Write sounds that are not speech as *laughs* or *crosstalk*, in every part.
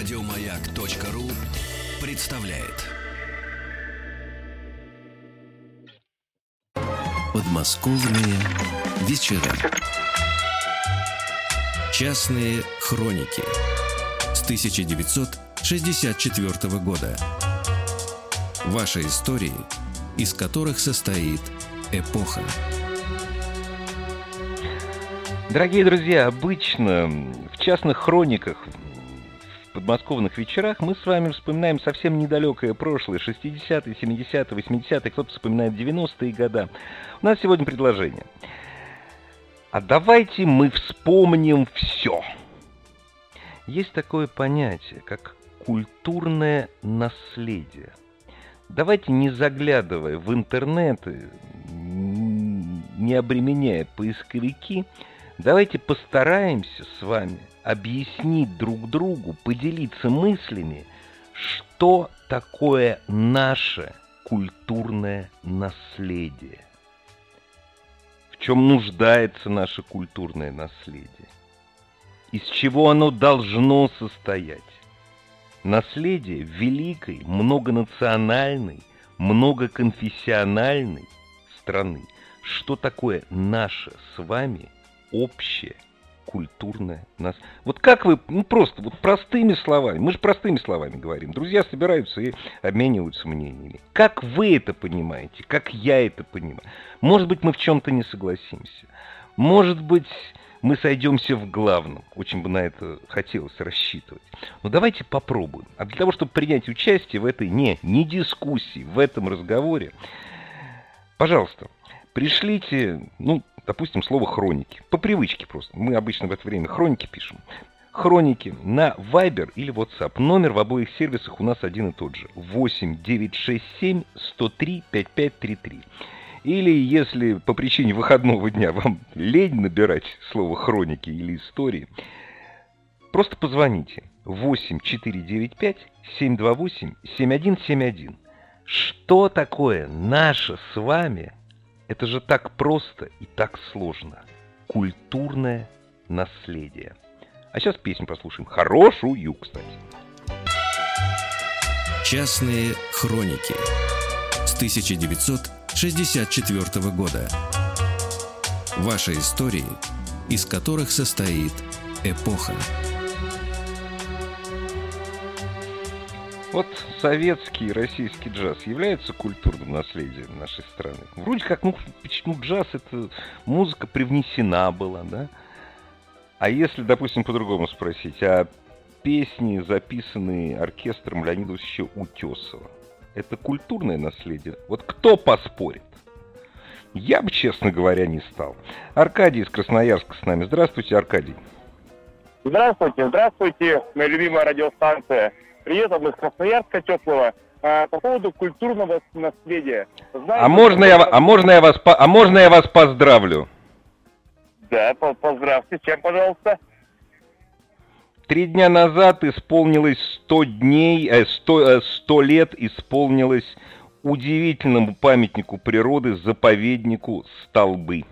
Радиомаяк.ру представляет. Подмосковные вечера. Частные хроники с 1964 года. Ваши истории, из которых состоит эпоха. Дорогие друзья, обычно в частных хрониках, подмосковных вечерах мы с вами вспоминаем совсем недалекое прошлое, 60-е, 70-е, 80-е, кто-то вспоминает 90-е годы. У нас сегодня предложение. А давайте мы вспомним все. Есть такое понятие, как культурное наследие. Давайте не заглядывая в интернет, не обременяя поисковики, Давайте постараемся с вами объяснить друг другу, поделиться мыслями, что такое наше культурное наследие. В чем нуждается наше культурное наследие. Из чего оно должно состоять. Наследие великой, многонациональной, многоконфессиональной страны. Что такое наше с вами – общее культурное нас. Вот как вы, ну просто, вот простыми словами, мы же простыми словами говорим, друзья собираются и обмениваются мнениями. Как вы это понимаете, как я это понимаю? Может быть, мы в чем-то не согласимся. Может быть, мы сойдемся в главном. Очень бы на это хотелось рассчитывать. Но давайте попробуем. А для того, чтобы принять участие в этой не, не дискуссии, в этом разговоре, пожалуйста, пришлите, ну, допустим, слово «хроники». По привычке просто. Мы обычно в это время хроники пишем. Хроники на Viber или WhatsApp. Номер в обоих сервисах у нас один и тот же. 8 967 103 5533. Или если по причине выходного дня вам лень набирать слово «хроники» или «истории», просто позвоните 8 495 728 7171. Что такое наше с вами – это же так просто и так сложно. Культурное наследие. А сейчас песню послушаем. Хорошую, кстати. Частные хроники с 1964 года. Ваши истории, из которых состоит эпоха. Вот советский российский джаз является культурным наследием нашей страны. Вроде как, ну, почему джаз это музыка привнесена была, да? А если, допустим, по-другому спросить, а песни, записанные оркестром Леонида Ильича Утесова, это культурное наследие? Вот кто поспорит? Я бы, честно говоря, не стал. Аркадий из Красноярска с нами. Здравствуйте, Аркадий. Здравствуйте, здравствуйте, моя любимая радиостанция приездом из Красноярска теплого а, по поводу культурного наследия. Знаете, а можно я, а можно я вас, а можно я вас поздравлю? Да, поздравьте. Чем, пожалуйста? Три дня назад исполнилось 100 дней, 100, 100 э, лет исполнилось удивительному памятнику природы, заповеднику Столбы.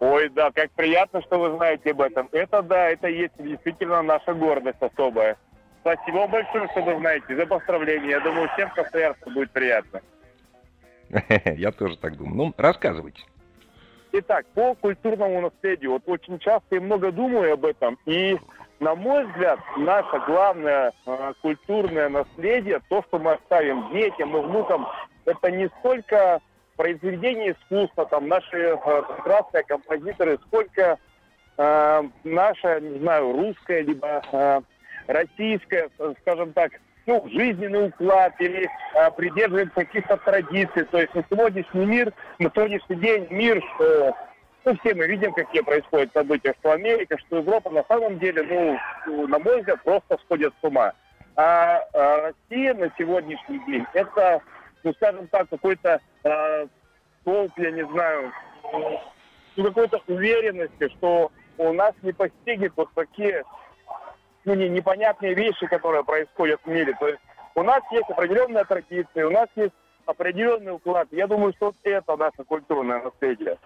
Ой, да, как приятно, что вы знаете об этом. Это да, это есть действительно наша гордость особая. Спасибо вам большое, что вы знаете, за поздравления. Я думаю, всем красноярцу будет приятно. *laughs* Я тоже так думаю. Ну, рассказывайте. Итак, по культурному наследию. Вот очень часто и много думаю об этом. И, на мой взгляд, наше главное э, культурное наследие, то, что мы оставим детям и внукам, это не столько произведение искусства, там, наши э, прекрасные композиторы, сколько э, наша, не знаю, русская, либо российское, скажем так, ну, жизненный уклад или а, придерживается каких-то традиций. То есть на сегодняшний мир, на сегодняшний день мир, что ну, все мы видим, какие происходят события, что Америка, что Европа на самом деле, ну, на мой взгляд, просто сходят с ума. А, а Россия на сегодняшний день это, ну, скажем так, какой-то а, толк, я не знаю, ну, какой-то уверенности, что у нас не постигнет вот такие ну, не, непонятные вещи, которые происходят в мире. То есть у нас есть определенная традиция, у нас есть определенный уклад. Я думаю, что это наше культурное наследие.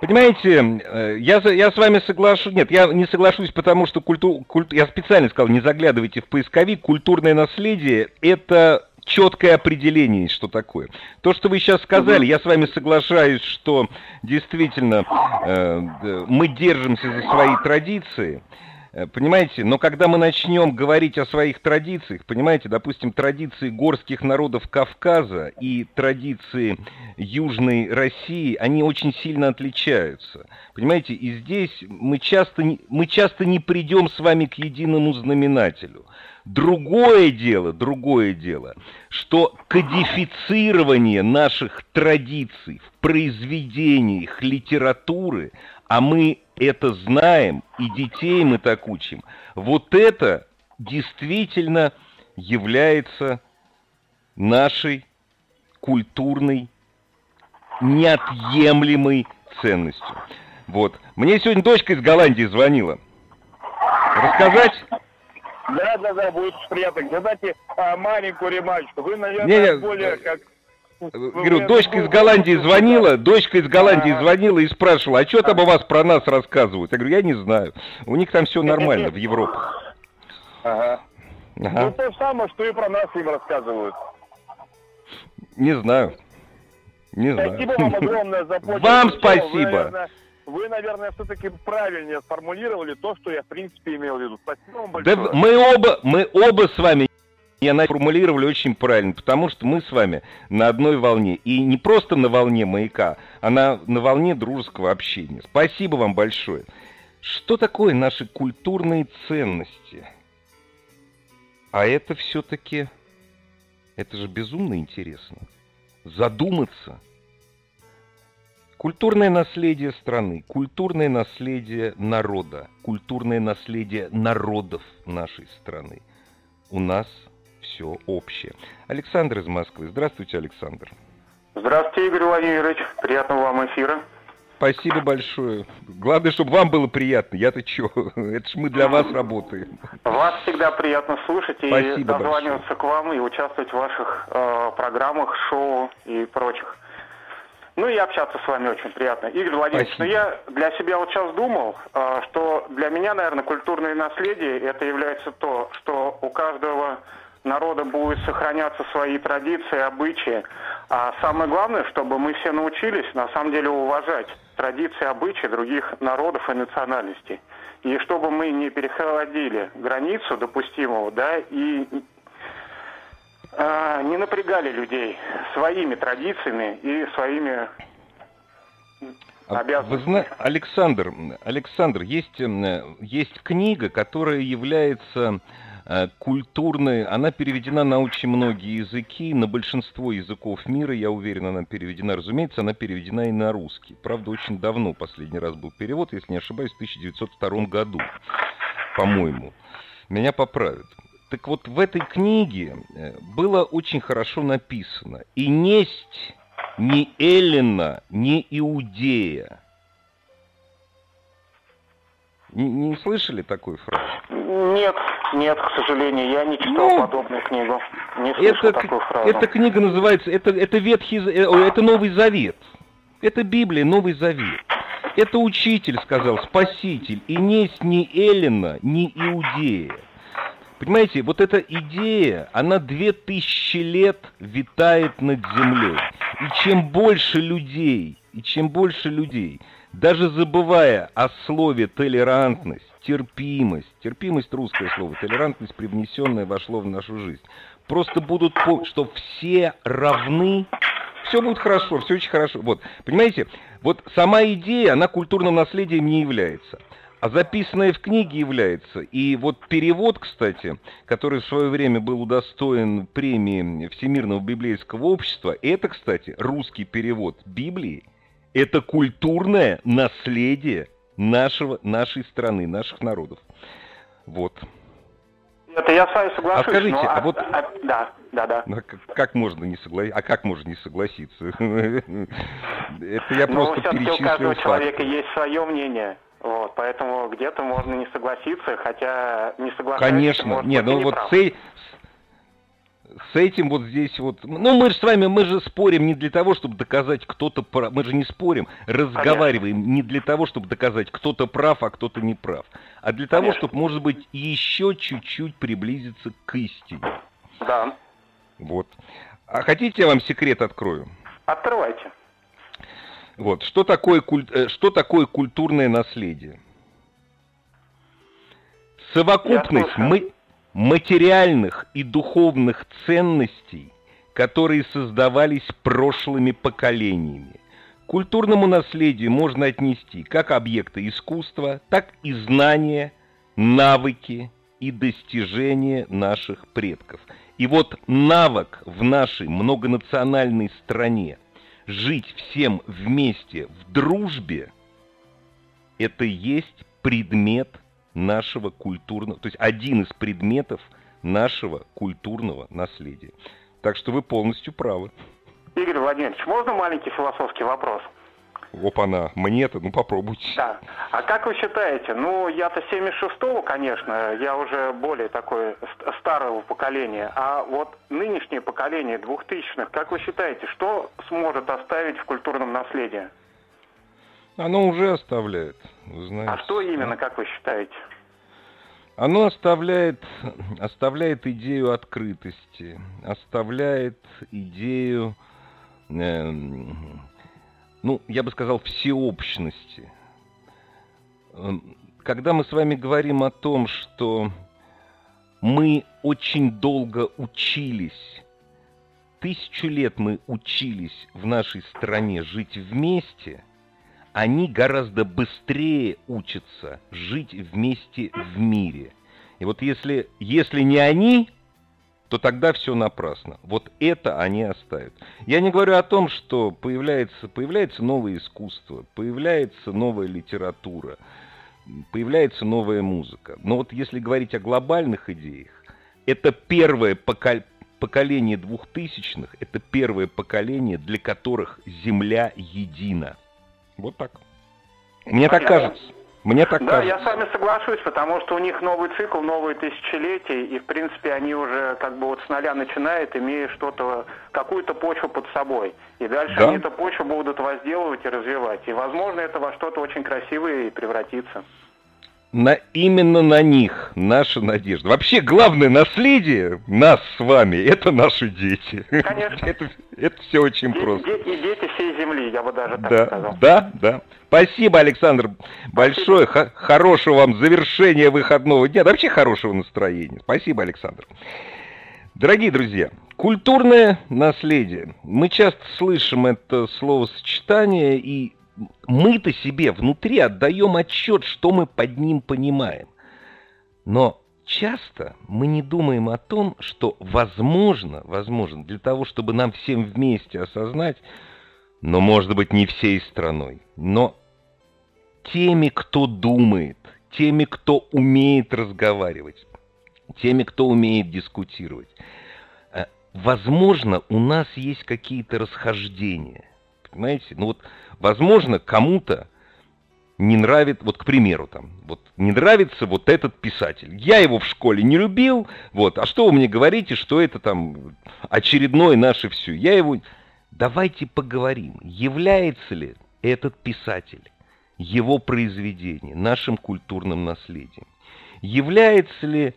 Понимаете, э, я, я с вами соглашусь. Нет, я не соглашусь, потому что культу, культ, я специально сказал, не заглядывайте в поисковик. Культурное наследие это четкое определение, что такое. То, что вы сейчас сказали, я с вами соглашаюсь, что действительно э, мы держимся за свои традиции. Э, понимаете, но когда мы начнем говорить о своих традициях, понимаете, допустим, традиции горских народов Кавказа и традиции Южной России, они очень сильно отличаются. Понимаете, и здесь мы часто, мы часто не придем с вами к единому знаменателю. Другое дело, другое дело, что кодифицирование наших традиций в произведениях литературы, а мы это знаем, и детей мы так учим, вот это действительно является нашей культурной неотъемлемой ценностью. Вот. Мне сегодня дочка из Голландии звонила. Рассказать? Да, да, да, будет приятно. Задайте а, маленькую ремарочку. Вы, наверное, не, более как Говорю, дочка из Голландии звонила, дочка из Голландии звонила и спрашивала, а что там у вас про нас рассказывают? Я говорю, я не знаю. У них там все нормально в Европе. Ага. ага. Ну, то же самое, что и про нас им рассказывают. Не знаю. Не спасибо знаю. вам *laughs* огромное за помощь. Вам спасибо. Вы, наверное, все-таки правильнее сформулировали то, что я, в принципе, имел в виду. Спасибо вам большое. Да мы оба, мы оба с вами она формулировали очень правильно, потому что мы с вами на одной волне. И не просто на волне маяка, а на, на волне дружеского общения. Спасибо вам большое. Что такое наши культурные ценности? А это все-таки, это же безумно интересно. Задуматься. Культурное наследие страны, культурное наследие народа, культурное наследие народов нашей страны. У нас все общее. Александр из Москвы. Здравствуйте, Александр. Здравствуйте, Игорь Владимирович. Приятного вам эфира. Спасибо большое. Главное, чтобы вам было приятно. Я-то чё? *laughs* Это ж мы для вас работаем. Вас всегда приятно слушать и Спасибо дозваниваться большое. к вам и участвовать в ваших э, программах, шоу и прочих. Ну и общаться с вами очень приятно. Игорь Владимирович, ну я для себя вот сейчас думал, э, что для меня, наверное, культурное наследие это является то, что у каждого народа будут сохраняться свои традиции, обычаи. А самое главное, чтобы мы все научились на самом деле уважать традиции, обычаи других народов и национальностей. И чтобы мы не переходили границу допустимого, да, и э, не напрягали людей своими традициями и своими а Вы знаете, Александр, Александр, есть, есть книга, которая является Э, культурной, она переведена на очень многие языки, на большинство языков мира, я уверен, она переведена, разумеется, она переведена и на русский. Правда, очень давно последний раз был перевод, если не ошибаюсь, в 1902 году, по-моему. Меня поправят. Так вот, в этой книге э, было очень хорошо написано. «И несть ни Эллина, ни Иудея». Не, не слышали такой фразы? Нет, нет, к сожалению, я не читал ну, подобную книгу. Не слышал это, такую фразу. Эта книга называется, это, это Ветхий, э, это Новый Завет. Это Библия, Новый Завет. Это учитель сказал, спаситель, и несть ни Эллина, ни Иудея. Понимаете, вот эта идея, она две тысячи лет витает над землей. И чем больше людей, и чем больше людей, даже забывая о слове толерантность, терпимость, терпимость русское слово, толерантность привнесенная вошло в нашу жизнь, просто будут, что все равны, все будет хорошо, все очень хорошо. Вот, понимаете, вот сама идея, она культурным наследием не является. А записанное в книге является. И вот перевод, кстати, который в свое время был удостоен премии Всемирного библейского общества, это, кстати, русский перевод Библии, это культурное наследие нашего, нашей страны, наших народов. Вот. Это я с вами соглашусь. А скажите, но, а, а вот... А, да, да, да. Ну, как, как можно не согласиться? А как можно не согласиться? *laughs* Это я просто Но все-таки у каждого человека есть свое мнение. Вот, поэтому где-то можно не согласиться, хотя не соглашаться Конечно, нет, ну вот цель, с этим вот здесь вот... Ну, мы же с вами, мы же спорим не для того, чтобы доказать, кто-то прав. Мы же не спорим, разговариваем Конечно. не для того, чтобы доказать, кто-то прав, а кто-то не прав. А для того, чтобы, может быть, еще чуть-чуть приблизиться к истине. Да. Вот. А хотите, я вам секрет открою? Открывайте. Вот. Что такое, куль... Э, что такое культурное наследие? Совокупность мы материальных и духовных ценностей, которые создавались прошлыми поколениями. К культурному наследию можно отнести как объекты искусства, так и знания, навыки и достижения наших предков. И вот навык в нашей многонациональной стране жить всем вместе в дружбе, это есть предмет нашего культурного, то есть один из предметов нашего культурного наследия. Так что вы полностью правы. Игорь Владимирович, можно маленький философский вопрос? Опа-на, мне-то, ну попробуйте. Да. А как вы считаете, ну я-то 76-го, конечно, я уже более такое старого поколения, а вот нынешнее поколение 2000-х, как вы считаете, что сможет оставить в культурном наследии? Оно уже оставляет. Вы знаете. А что именно, как вы считаете? Оно оставляет, оставляет идею открытости, оставляет идею, э, ну, я бы сказал, всеобщности. Эм, когда мы с вами говорим о том, что мы очень долго учились, тысячу лет мы учились в нашей стране жить вместе – они гораздо быстрее учатся жить вместе в мире. И вот если, если не они, то тогда все напрасно. Вот это они оставят. Я не говорю о том, что появляется, появляется новое искусство, появляется новая литература, появляется новая музыка. Но вот если говорить о глобальных идеях, это первое поколение двухтысячных, это первое поколение, для которых Земля едина. Вот так. Мне так кажется. Мне так да, кажется. я с вами соглашусь, потому что у них новый цикл, новые тысячелетия, и в принципе они уже как бы вот с нуля начинают, имея что-то, какую-то почву под собой. И дальше да. они эту почву будут возделывать и развивать. И возможно это во что-то очень красивое и превратится на, именно на них наша надежда. Вообще, главное наследие нас с вами – это наши дети. Конечно. Это, это все очень дети, просто. Дети, дети всей земли, я бы даже так да, сказал. Да, да. Спасибо, Александр, большое. Х- хорошего вам завершения выходного дня. Да вообще хорошего настроения. Спасибо, Александр. Дорогие друзья, культурное наследие. Мы часто слышим это словосочетание и мы-то себе внутри отдаем отчет, что мы под ним понимаем. Но часто мы не думаем о том, что возможно, возможно, для того, чтобы нам всем вместе осознать, но, может быть, не всей страной, но теми, кто думает, теми, кто умеет разговаривать, теми, кто умеет дискутировать. Э, возможно, у нас есть какие-то расхождения. Понимаете? Ну вот Возможно, кому-то не нравится, вот, к примеру, там, вот, не нравится вот этот писатель. Я его в школе не любил, вот, а что вы мне говорите, что это там очередное наше все? Я его... Давайте поговорим, является ли этот писатель, его произведение нашим культурным наследием? Является ли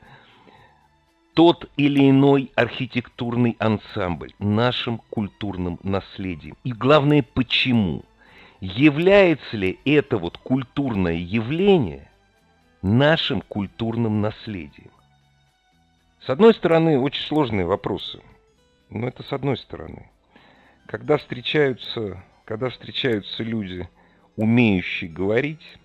тот или иной архитектурный ансамбль нашим культурным наследием? И главное, почему? Является ли это вот культурное явление нашим культурным наследием? С одной стороны, очень сложные вопросы. Но это с одной стороны. Когда встречаются, когда встречаются люди, умеющие говорить,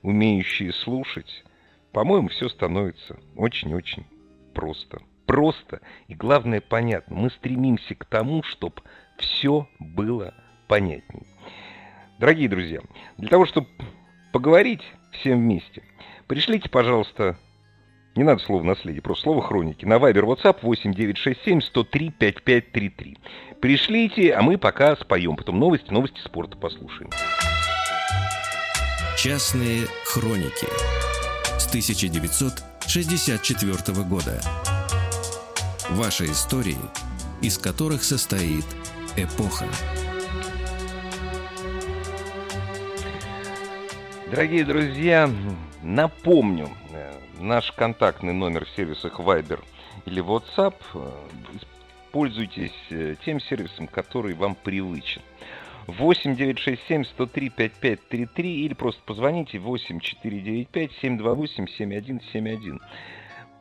умеющие слушать, по-моему, все становится очень-очень просто. Просто и, главное, понятно. Мы стремимся к тому, чтобы все было понятней. Дорогие друзья, для того, чтобы поговорить всем вместе, пришлите, пожалуйста, не надо слово наследие, просто слово хроники, на Viber WhatsApp 8967 103 5533. Пришлите, а мы пока споем, потом новости, новости спорта послушаем. Частные хроники с 1964 года. Ваши истории, из которых состоит эпоха. Дорогие друзья, напомню, э, наш контактный номер в сервисах Viber или WhatsApp. Э, пользуйтесь э, тем сервисом, который вам привычен. 8 967 103 5533 или просто позвоните 8 495 728 7171.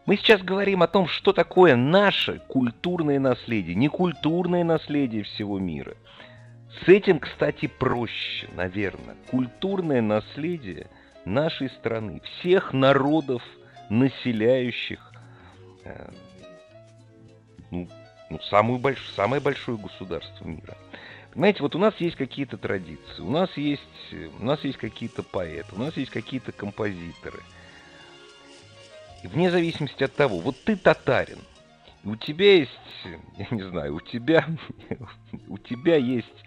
Мы сейчас говорим о том, что такое наше культурное наследие, не культурное наследие всего мира. С этим, кстати, проще, наверное. Культурное наследие нашей страны, всех народов, населяющих э, ну, ну, самую больш... самое большое государство мира. Понимаете, вот у нас есть какие-то традиции, у нас есть, у нас есть какие-то поэты, у нас есть какие-то композиторы. И вне зависимости от того, вот ты татарин, у тебя есть, я не знаю, у тебя, *laughs* у тебя есть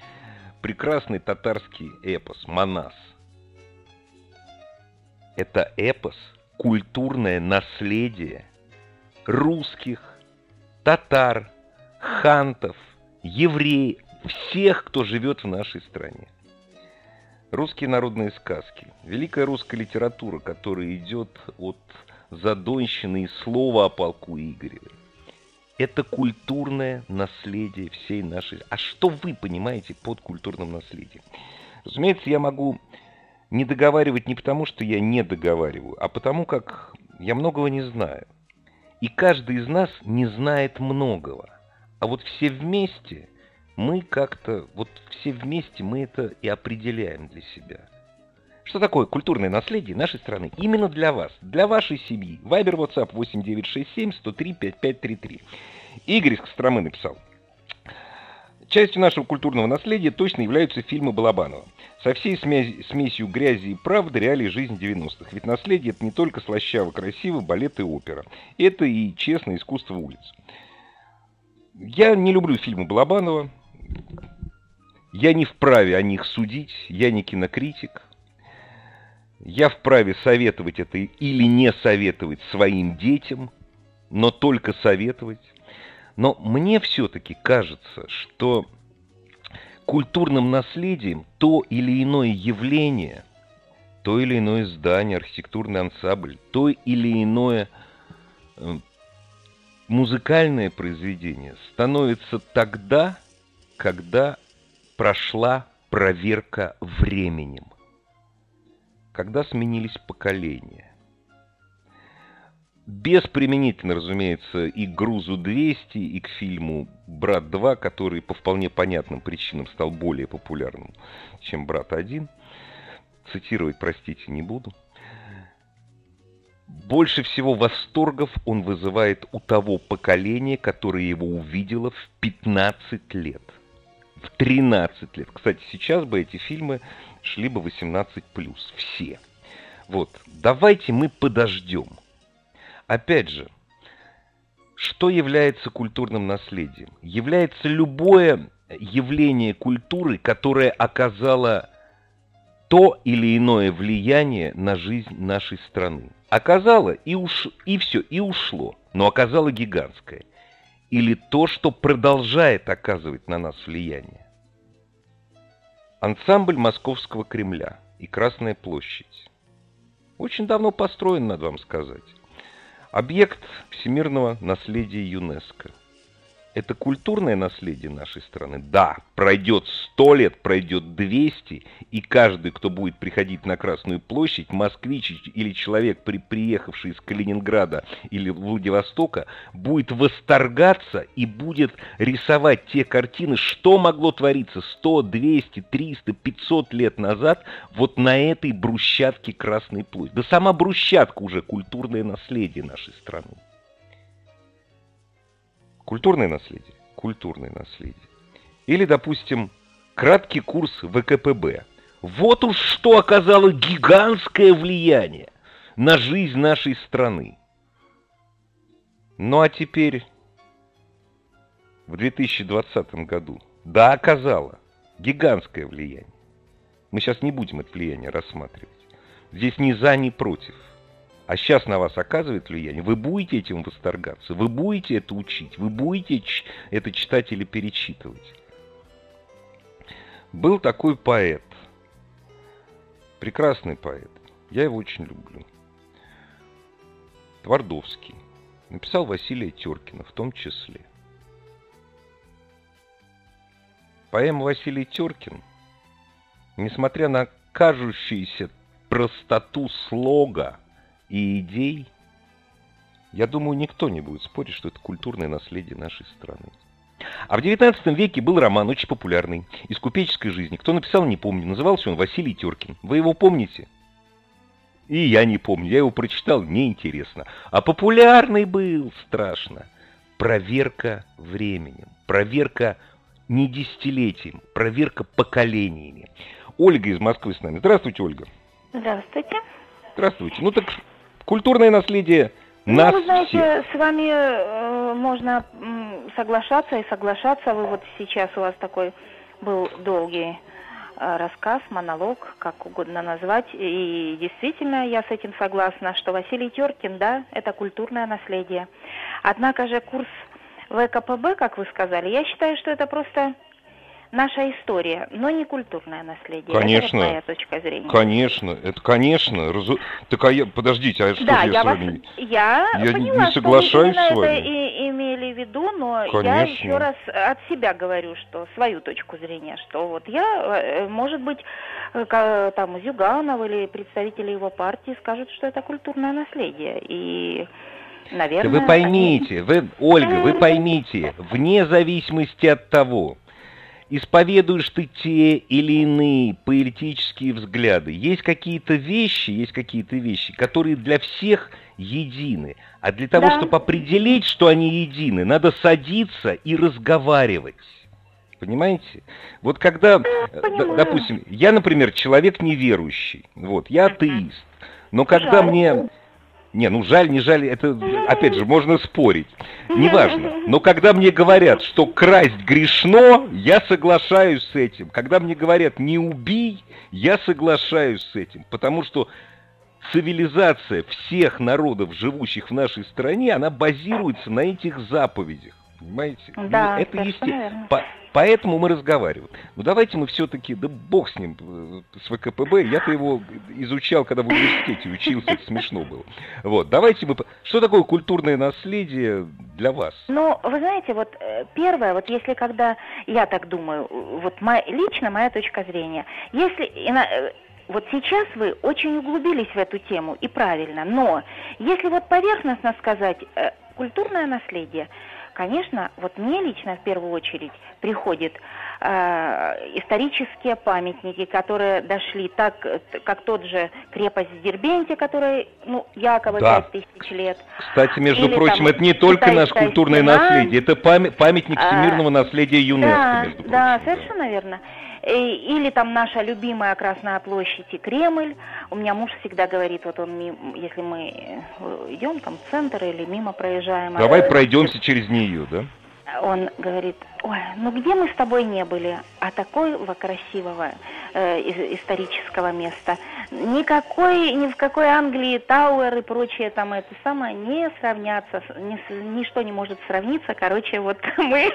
прекрасный татарский эпос «Манас». Это эпос, культурное наследие русских, татар, хантов, евреев, всех, кто живет в нашей стране. Русские народные сказки, великая русская литература, которая идет от Задонщины и слова о полку Игореве. Это культурное наследие всей нашей... А что вы понимаете под культурным наследием? Разумеется, я могу не договаривать не потому, что я не договариваю, а потому как я многого не знаю. И каждый из нас не знает многого. А вот все вместе мы как-то, вот все вместе мы это и определяем для себя. Что такое культурное наследие нашей страны? Именно для вас, для вашей семьи. Вайбер, WhatsApp 8967 103 5533. Игорь из Костромы написал. Частью нашего культурного наследия точно являются фильмы Балабанова. Со всей смесью грязи и правды реалии жизни 90-х. Ведь наследие это не только слащаво красиво, балет и опера. Это и честное искусство улиц. Я не люблю фильмы Балабанова. Я не вправе о них судить. Я не кинокритик. Я вправе советовать это или не советовать своим детям, но только советовать. Но мне все-таки кажется, что культурным наследием то или иное явление, то или иное здание, архитектурный ансамбль, то или иное э, музыкальное произведение становится тогда, когда прошла проверка временем, когда сменились поколения. Без применительно, разумеется, и к «Грузу-200», и к фильму «Брат 2», который по вполне понятным причинам стал более популярным, чем «Брат 1». Цитировать, простите, не буду – больше всего восторгов он вызывает у того поколения, которое его увидело в 15 лет. В 13 лет. Кстати, сейчас бы эти фильмы шли бы 18+. Все. Вот. Давайте мы подождем. Опять же, что является культурным наследием? Является любое явление культуры, которое оказало то или иное влияние на жизнь нашей страны. Оказало и, уш... и все, и ушло, но оказало гигантское. Или то, что продолжает оказывать на нас влияние. Ансамбль Московского Кремля и Красная площадь. Очень давно построен, надо вам сказать. Объект всемирного наследия ЮНЕСКО – это культурное наследие нашей страны? Да, пройдет сто лет, пройдет 200, и каждый, кто будет приходить на Красную площадь, москвич или человек, при, приехавший из Калининграда или Владивостока, будет восторгаться и будет рисовать те картины, что могло твориться 100, 200, 300, 500 лет назад вот на этой брусчатке Красной площади. Да сама брусчатка уже культурное наследие нашей страны. Культурное наследие? Культурное наследие. Или, допустим, краткий курс ВКПБ. Вот уж что оказало гигантское влияние на жизнь нашей страны. Ну а теперь, в 2020 году, да, оказало гигантское влияние. Мы сейчас не будем это влияние рассматривать. Здесь ни за, ни против. А сейчас на вас оказывает влияние, вы будете этим восторгаться, вы будете это учить, вы будете это читать или перечитывать. Был такой поэт, прекрасный поэт, я его очень люблю, Твардовский. Написал Василия Теркина в том числе. Поэма Василий Теркин, несмотря на кажущуюся простоту слога и идей, я думаю, никто не будет спорить, что это культурное наследие нашей страны. А в XIX веке был роман очень популярный из купеческой жизни. Кто написал, не помню. Назывался он Василий Теркин. Вы его помните? И я не помню. Я его прочитал, неинтересно. А популярный был, страшно. Проверка временем. Проверка не десятилетием. Проверка поколениями. Ольга из Москвы с нами. Здравствуйте, Ольга. Здравствуйте. Здравствуйте. Ну так культурное наследие ну, нас вы знаете, всех. с вами э, можно соглашаться и соглашаться. Вы вот сейчас у вас такой был долгий э, рассказ, монолог, как угодно назвать. И действительно, я с этим согласна, что Василий Теркин, да, это культурное наследие. Однако же курс ВКПБ, как вы сказали, я считаю, что это просто наша история, но не культурное наследие. Конечно. Это моя точка зрения. Конечно, это конечно. Разу... Так а я, подождите, а что да, я, я с вами... Я, я поняла, не соглашаюсь что с вами. это и имели в виду, но конечно. я еще раз от себя говорю, что свою точку зрения, что вот я, э, может быть, э, там Зюганов или представители его партии скажут, что это культурное наследие. И Наверное, вы поймите, они... вы, Ольга, вы поймите, вне зависимости от того, исповедуешь ты те или иные политические взгляды. Есть какие-то вещи, есть какие-то вещи, которые для всех едины. А для того, да. чтобы определить, что они едины, надо садиться и разговаривать. Понимаете? Вот когда, Понимаю. допустим, я, например, человек неверующий, вот, я атеист, но когда Жаль. мне не, ну жаль, не жаль, это, *laughs* опять же, можно спорить. Неважно. *laughs* Но когда мне говорят, что красть грешно, я соглашаюсь с этим. Когда мне говорят, не убей, я соглашаюсь с этим. Потому что цивилизация всех народов, живущих в нашей стране, она базируется на этих заповедях. Понимаете? Да, ну, это естественно. По поэтому мы разговариваем. Ну давайте мы все-таки, да бог с ним, э, с ВКПБ, я-то его изучал, когда в университете учился, это смешно было. Вот, давайте мы... Что такое культурное наследие для вас? Ну, вы знаете, вот э, первое, вот если когда, я так думаю, вот моя, лично моя точка зрения, если э, вот сейчас вы очень углубились в эту тему, и правильно, но если вот поверхностно сказать, культурное наследие – Конечно, вот мне лично в первую очередь приходят э, исторические памятники, которые дошли так, как тот же крепость в Дербенте, которая, ну, якобы да. 5000 лет. Кстати, между Или, прочим, там, это не только наше культурное стена. наследие, это памятник а, всемирного а, наследия ЮНЕСКО, да, между прочим. Да, совершенно верно. Или там наша любимая Красная площадь и Кремль. У меня муж всегда говорит, вот он, если мы э, идем там в центр или мимо проезжаем. Давай а, пройдемся через нее, да? Он говорит, ой, ну где мы с тобой не были, а такого красивого э, исторического места. Никакой, ни в какой Англии Тауэр и прочее там это самое не сравнятся, ни, ничто не может сравниться. Короче, вот *laughs* мы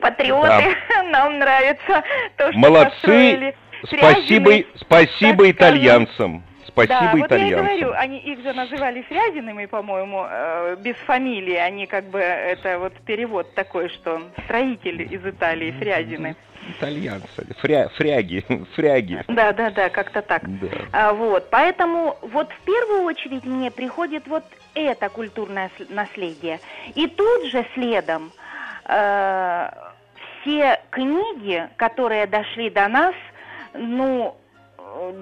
патриоты, да. *laughs* нам нравится то, что Молодцы, спасибо, спасибо итальянцам. Спасибо да, вот я и говорю, они их же называли Фрязиными, по-моему, э, без фамилии. Они как бы, это вот перевод такой, что строитель из Италии, Фрязины. Итальянцы, фря, фряги, *laughs* фряги. Да, да, да, как-то так. Да. А, вот, поэтому вот в первую очередь мне приходит вот это культурное наследие. И тут же следом э, все книги, которые дошли до нас, ну,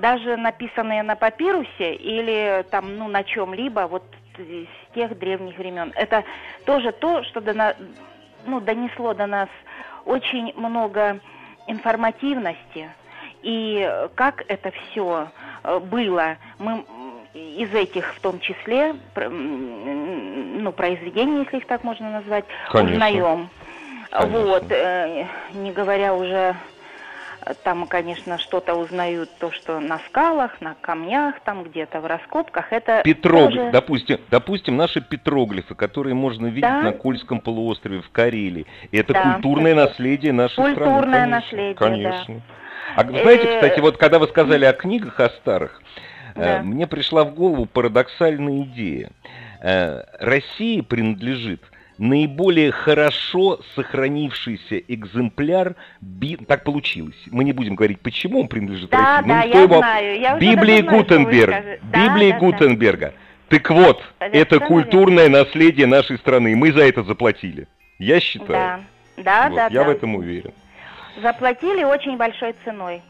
даже написанные на папирусе или там, ну, на чем-либо, вот с тех древних времен. Это тоже то, что до, ну, донесло до нас очень много информативности. И как это все э, было, мы из этих в том числе, ну, произведений, если их так можно назвать, Конечно. узнаем. Конечно. Вот, э, не говоря уже там, конечно, что-то узнают, то, что на скалах, на камнях, там где-то в раскопках. Это Петроглиф, тоже... допустим, допустим, наши петроглифы, которые можно видеть да. на Кольском полуострове в Карелии. это да. культурное наследие нашей культурное страны. Культурное наследие, конечно. Да. А знаете, э, кстати, вот когда вы сказали о книгах, о старых, э, да. мне пришла в голову парадоксальная идея. Э, России принадлежит наиболее хорошо сохранившийся экземпляр, би... так получилось. Мы не будем говорить, почему он принадлежит да, России. Да, ну, я его... знаю. Я Библии Гутенберг. Библии да, Гутенберга. Да. Так вот, Совершенно это культурное верно. наследие нашей страны. Мы за это заплатили. Я считаю. Да, да, вот, да. Я да. в этом уверен. Заплатили очень большой ценой.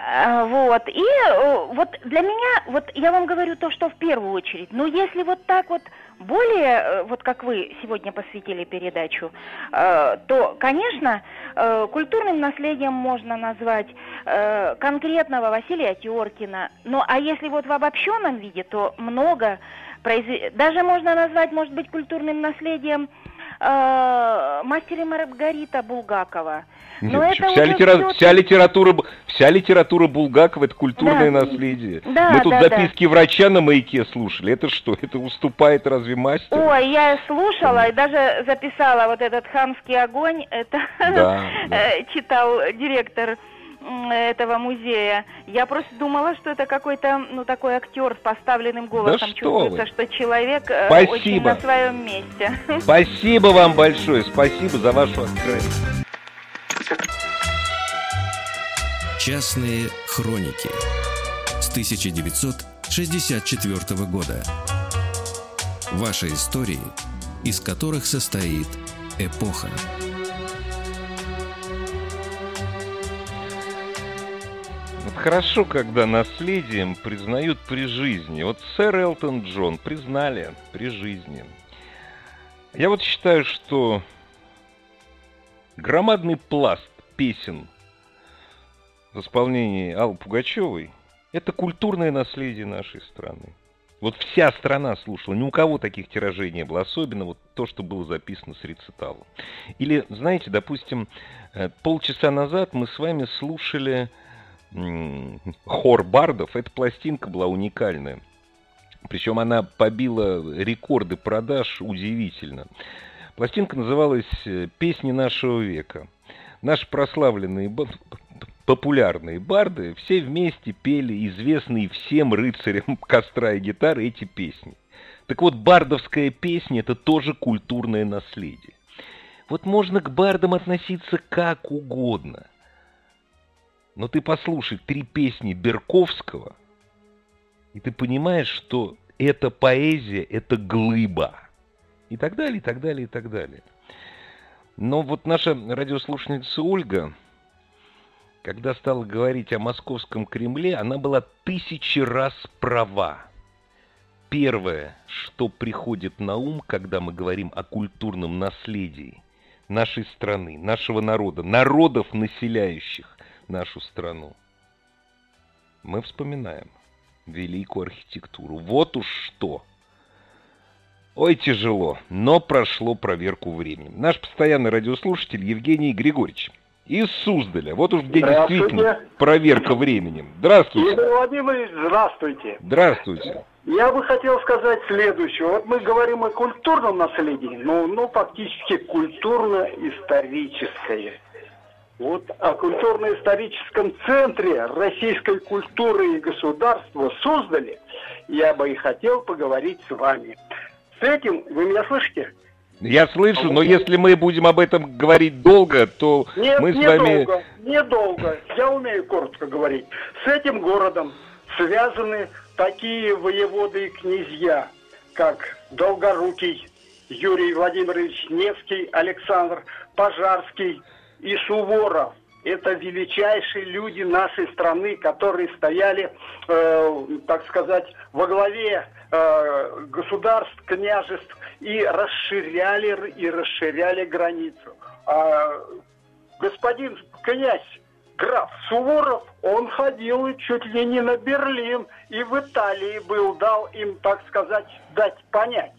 А, вот. И э, вот для меня, вот я вам говорю то, что в первую очередь. Но если вот так вот более, э, вот как вы сегодня посвятили передачу, э, то, конечно, культурным наследием можно назвать конкретного Василия Теркина. Ну, а если вот в обобщенном виде, то много произведений. Даже можно назвать, может быть, культурным наследием мастера Маргарита Булгакова – но Нет, это вся, литера... вся, литература, вся литература Булгакова это культурное да. наследие. Да, Мы тут да, записки да. врача на маяке слушали. Это что? Это уступает разве мастеру? Ой, я слушала и даже записала вот этот хамский огонь. Это да, *laughs* да. читал директор этого музея. Я просто думала, что это какой-то, ну, такой актер с поставленным голосом. Да что Чувствуется, вы. что человек Спасибо. очень на своем месте. *laughs* Спасибо вам большое. Спасибо за вашу открытость. Частные хроники с 1964 года. Ваши истории, из которых состоит эпоха. Хорошо, когда наследием признают при жизни. Вот сэр Элтон Джон признали при жизни. Я вот считаю, что громадный пласт песен в исполнении Аллы Пугачевой это культурное наследие нашей страны. Вот вся страна слушала, ни у кого таких тиражей не было, особенно вот то, что было записано с рециталом. Или, знаете, допустим, э, полчаса назад мы с вами слушали хор бардов, эта пластинка была уникальная. Причем она побила рекорды продаж удивительно. Пластинка называлась э, «Песни нашего века». Наши прославленные популярные барды все вместе пели известные всем рыцарям костра и гитары эти песни. Так вот, бардовская песня – это тоже культурное наследие. Вот можно к бардам относиться как угодно. Но ты послушай три песни Берковского, и ты понимаешь, что это поэзия, это глыба. И так далее, и так далее, и так далее. Но вот наша радиослушательница Ольга – когда стала говорить о московском Кремле, она была тысячи раз права. Первое, что приходит на ум, когда мы говорим о культурном наследии нашей страны, нашего народа, народов, населяющих нашу страну, мы вспоминаем великую архитектуру. Вот уж что. Ой, тяжело, но прошло проверку временем. Наш постоянный радиослушатель Евгений Григорьевич – из Суздаля. Вот уж где действительно проверка временем. Здравствуйте. Игорь Владимирович, здравствуйте. Здравствуйте. Я бы хотел сказать следующее. Вот мы говорим о культурном наследии, но ну, фактически культурно-историческое. Вот о культурно-историческом центре российской культуры и государства создали, я бы и хотел поговорить с вами. С этим, вы меня слышите? Я слышу, но если мы будем об этом говорить долго, то Нет, мы с вами... Долго, недолго. Я умею коротко говорить. С этим городом связаны такие воеводы и князья, как Долгорукий, Юрий Владимирович Невский, Александр Пожарский и Суворов. Это величайшие люди нашей страны, которые стояли, э, так сказать, во главе э, государств, княжеств и расширяли и расширяли границу. А господин князь граф Суворов, он ходил чуть ли не на Берлин и в Италии был, дал им, так сказать, дать понять.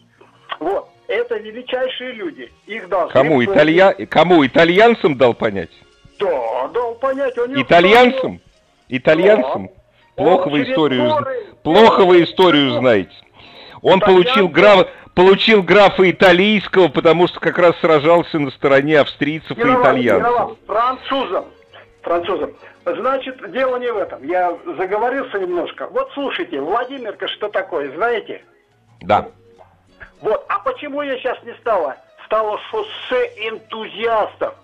Вот, это величайшие люди. Их должны... Кому, италья... Кому итальянцам дал понять? Да, дал понять. Он Итальянцам? Итальянцам? Да. Плохо вы историю, плохо вы историю знаете. Он получил граф, получил графа италийского, потому что как раз сражался на стороне австрийцев и итальянцев. Французам. Французам. Значит, дело не в этом. Я заговорился немножко. Вот слушайте, Владимирка что такое, знаете? Да. Вот, а почему я сейчас не стала? Стало шоссе энтузиастов.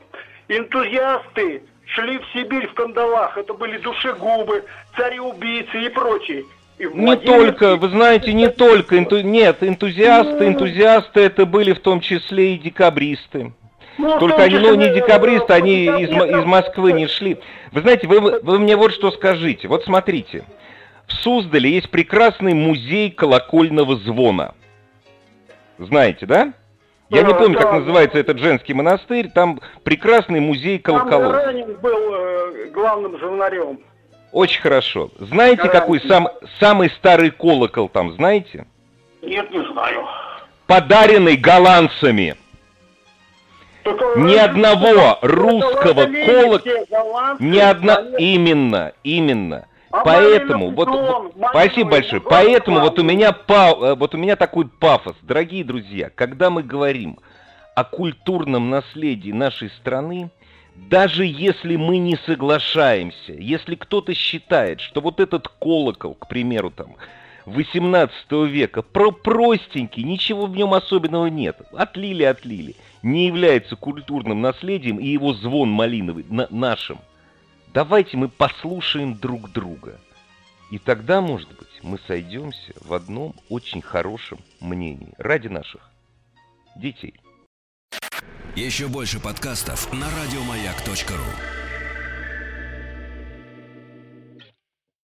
Энтузиасты шли в Сибирь в кандалах. Это были душегубы, цари-убийцы и прочие. И не только, вы знаете, не только, энту... нет, энтузиасты, ну. энтузиасты это были в том числе и декабристы. Ну, Только они, ну, не декабристы, они из, из Москвы не шли. Вы знаете, вы, вы мне вот что скажите. Вот смотрите, в Суздале есть прекрасный музей колокольного звона. Знаете, да? Я не помню, как называется этот женский монастырь. Там прекрасный музей колоколов. Там Ранин был э, главным звонарем. Очень хорошо. Знаете, Ранин. какой сам, самый старый колокол там, знаете? Нет, не знаю. Подаренный голландцами. Ни одного русского колокола, ни одна, именно, именно. А Поэтому, вот, вот спасибо большое. Поэтому вот у меня па, вот у меня такой пафос, дорогие друзья, когда мы говорим о культурном наследии нашей страны, даже если мы не соглашаемся, если кто-то считает, что вот этот колокол, к примеру, там, 18 века, про простенький, ничего в нем особенного нет, отлили, отлили, не является культурным наследием и его звон малиновый на нашим – Давайте мы послушаем друг друга. И тогда, может быть, мы сойдемся в одном очень хорошем мнении ради наших детей. Еще больше подкастов на радиомаяк.ру